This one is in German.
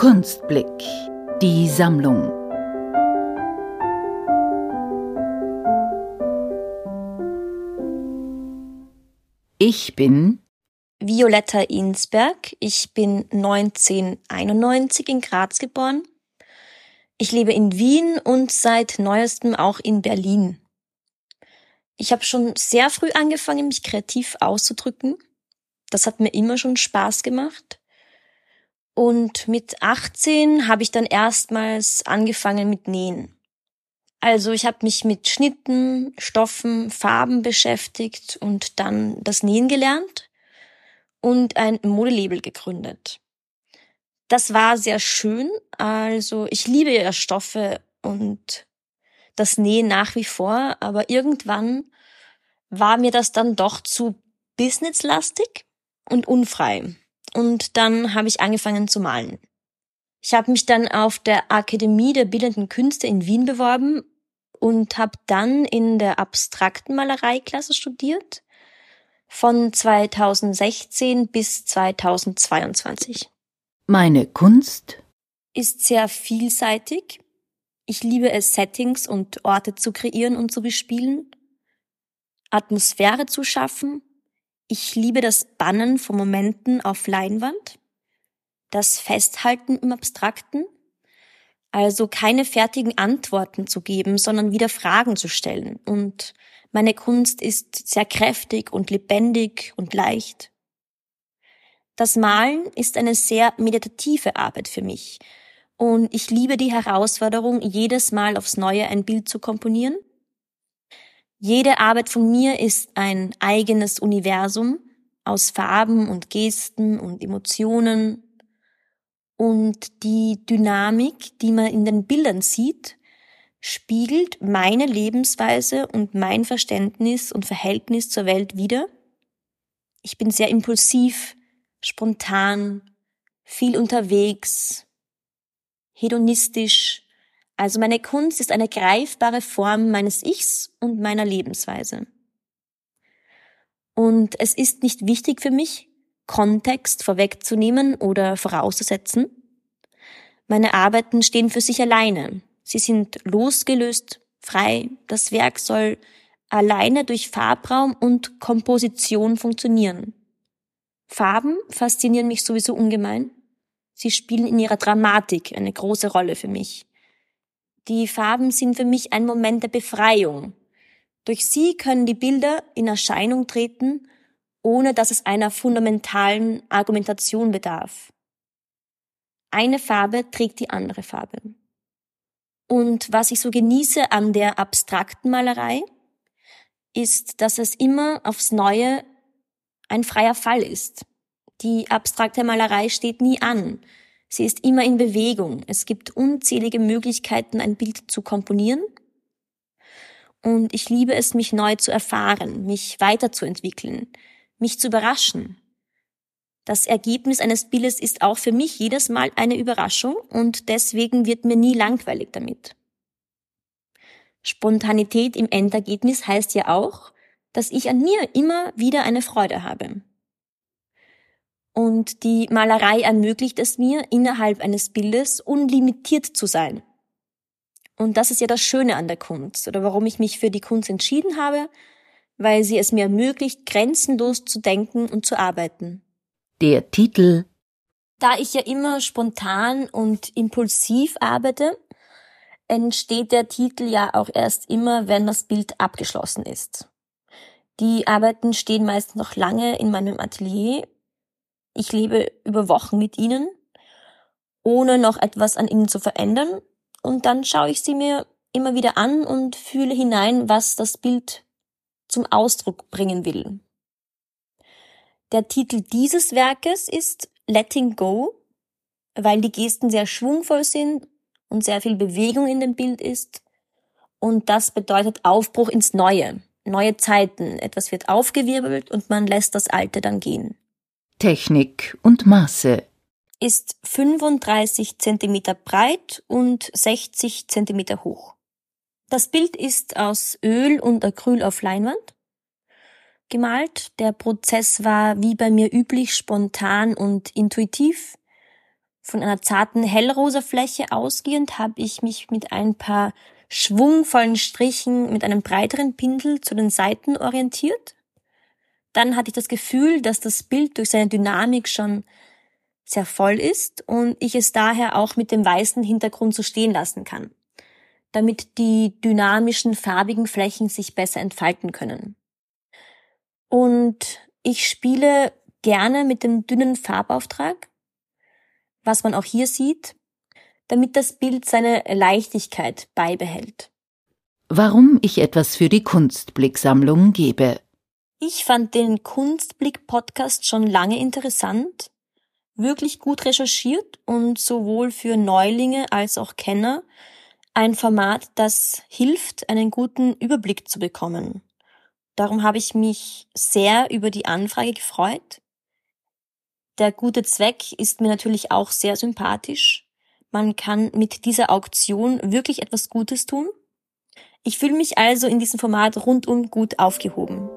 Kunstblick. Die Sammlung. Ich bin Violetta Insberg. Ich bin 1991 in Graz geboren. Ich lebe in Wien und seit neuestem auch in Berlin. Ich habe schon sehr früh angefangen, mich kreativ auszudrücken. Das hat mir immer schon Spaß gemacht. Und mit 18 habe ich dann erstmals angefangen mit Nähen. Also ich habe mich mit Schnitten, Stoffen, Farben beschäftigt und dann das Nähen gelernt und ein Modelabel gegründet. Das war sehr schön. Also ich liebe ja Stoffe und das Nähen nach wie vor, aber irgendwann war mir das dann doch zu businesslastig und unfrei. Und dann habe ich angefangen zu malen. Ich habe mich dann auf der Akademie der Bildenden Künste in Wien beworben und habe dann in der abstrakten Malereiklasse studiert von 2016 bis 2022. Meine Kunst ist sehr vielseitig. Ich liebe es, Settings und Orte zu kreieren und zu bespielen, Atmosphäre zu schaffen. Ich liebe das Bannen von Momenten auf Leinwand, das Festhalten im Abstrakten, also keine fertigen Antworten zu geben, sondern wieder Fragen zu stellen. Und meine Kunst ist sehr kräftig und lebendig und leicht. Das Malen ist eine sehr meditative Arbeit für mich. Und ich liebe die Herausforderung, jedes Mal aufs Neue ein Bild zu komponieren jede Arbeit von mir ist ein eigenes Universum aus Farben und Gesten und Emotionen. Und die Dynamik, die man in den Bildern sieht, spiegelt meine Lebensweise und mein Verständnis und Verhältnis zur Welt wider. Ich bin sehr impulsiv, spontan, viel unterwegs, hedonistisch, also meine Kunst ist eine greifbare Form meines Ichs und meiner Lebensweise. Und es ist nicht wichtig für mich, Kontext vorwegzunehmen oder vorauszusetzen. Meine Arbeiten stehen für sich alleine. Sie sind losgelöst, frei. Das Werk soll alleine durch Farbraum und Komposition funktionieren. Farben faszinieren mich sowieso ungemein. Sie spielen in ihrer Dramatik eine große Rolle für mich. Die Farben sind für mich ein Moment der Befreiung. Durch sie können die Bilder in Erscheinung treten, ohne dass es einer fundamentalen Argumentation bedarf. Eine Farbe trägt die andere Farbe. Und was ich so genieße an der abstrakten Malerei, ist, dass es immer aufs Neue ein freier Fall ist. Die abstrakte Malerei steht nie an. Sie ist immer in Bewegung. Es gibt unzählige Möglichkeiten, ein Bild zu komponieren. Und ich liebe es, mich neu zu erfahren, mich weiterzuentwickeln, mich zu überraschen. Das Ergebnis eines Bildes ist auch für mich jedes Mal eine Überraschung und deswegen wird mir nie langweilig damit. Spontanität im Endergebnis heißt ja auch, dass ich an mir immer wieder eine Freude habe. Und die Malerei ermöglicht es mir, innerhalb eines Bildes unlimitiert zu sein. Und das ist ja das Schöne an der Kunst oder warum ich mich für die Kunst entschieden habe, weil sie es mir ermöglicht, grenzenlos zu denken und zu arbeiten. Der Titel Da ich ja immer spontan und impulsiv arbeite, entsteht der Titel ja auch erst immer, wenn das Bild abgeschlossen ist. Die Arbeiten stehen meist noch lange in meinem Atelier ich lebe über Wochen mit ihnen, ohne noch etwas an ihnen zu verändern, und dann schaue ich sie mir immer wieder an und fühle hinein, was das Bild zum Ausdruck bringen will. Der Titel dieses Werkes ist Letting Go, weil die Gesten sehr schwungvoll sind und sehr viel Bewegung in dem Bild ist. Und das bedeutet Aufbruch ins Neue, neue Zeiten. Etwas wird aufgewirbelt und man lässt das Alte dann gehen. Technik und Maße ist 35 Zentimeter breit und 60 Zentimeter hoch. Das Bild ist aus Öl und Acryl auf Leinwand gemalt. Der Prozess war wie bei mir üblich spontan und intuitiv. Von einer zarten hellrosa Fläche ausgehend habe ich mich mit ein paar schwungvollen Strichen mit einem breiteren Pinsel zu den Seiten orientiert. Dann hatte ich das Gefühl, dass das Bild durch seine Dynamik schon sehr voll ist und ich es daher auch mit dem weißen Hintergrund so stehen lassen kann, damit die dynamischen farbigen Flächen sich besser entfalten können. Und ich spiele gerne mit dem dünnen Farbauftrag, was man auch hier sieht, damit das Bild seine Leichtigkeit beibehält. Warum ich etwas für die Kunstblick-Sammlung gebe. Ich fand den Kunstblick-Podcast schon lange interessant, wirklich gut recherchiert und sowohl für Neulinge als auch Kenner ein Format, das hilft, einen guten Überblick zu bekommen. Darum habe ich mich sehr über die Anfrage gefreut. Der gute Zweck ist mir natürlich auch sehr sympathisch. Man kann mit dieser Auktion wirklich etwas Gutes tun. Ich fühle mich also in diesem Format rundum gut aufgehoben.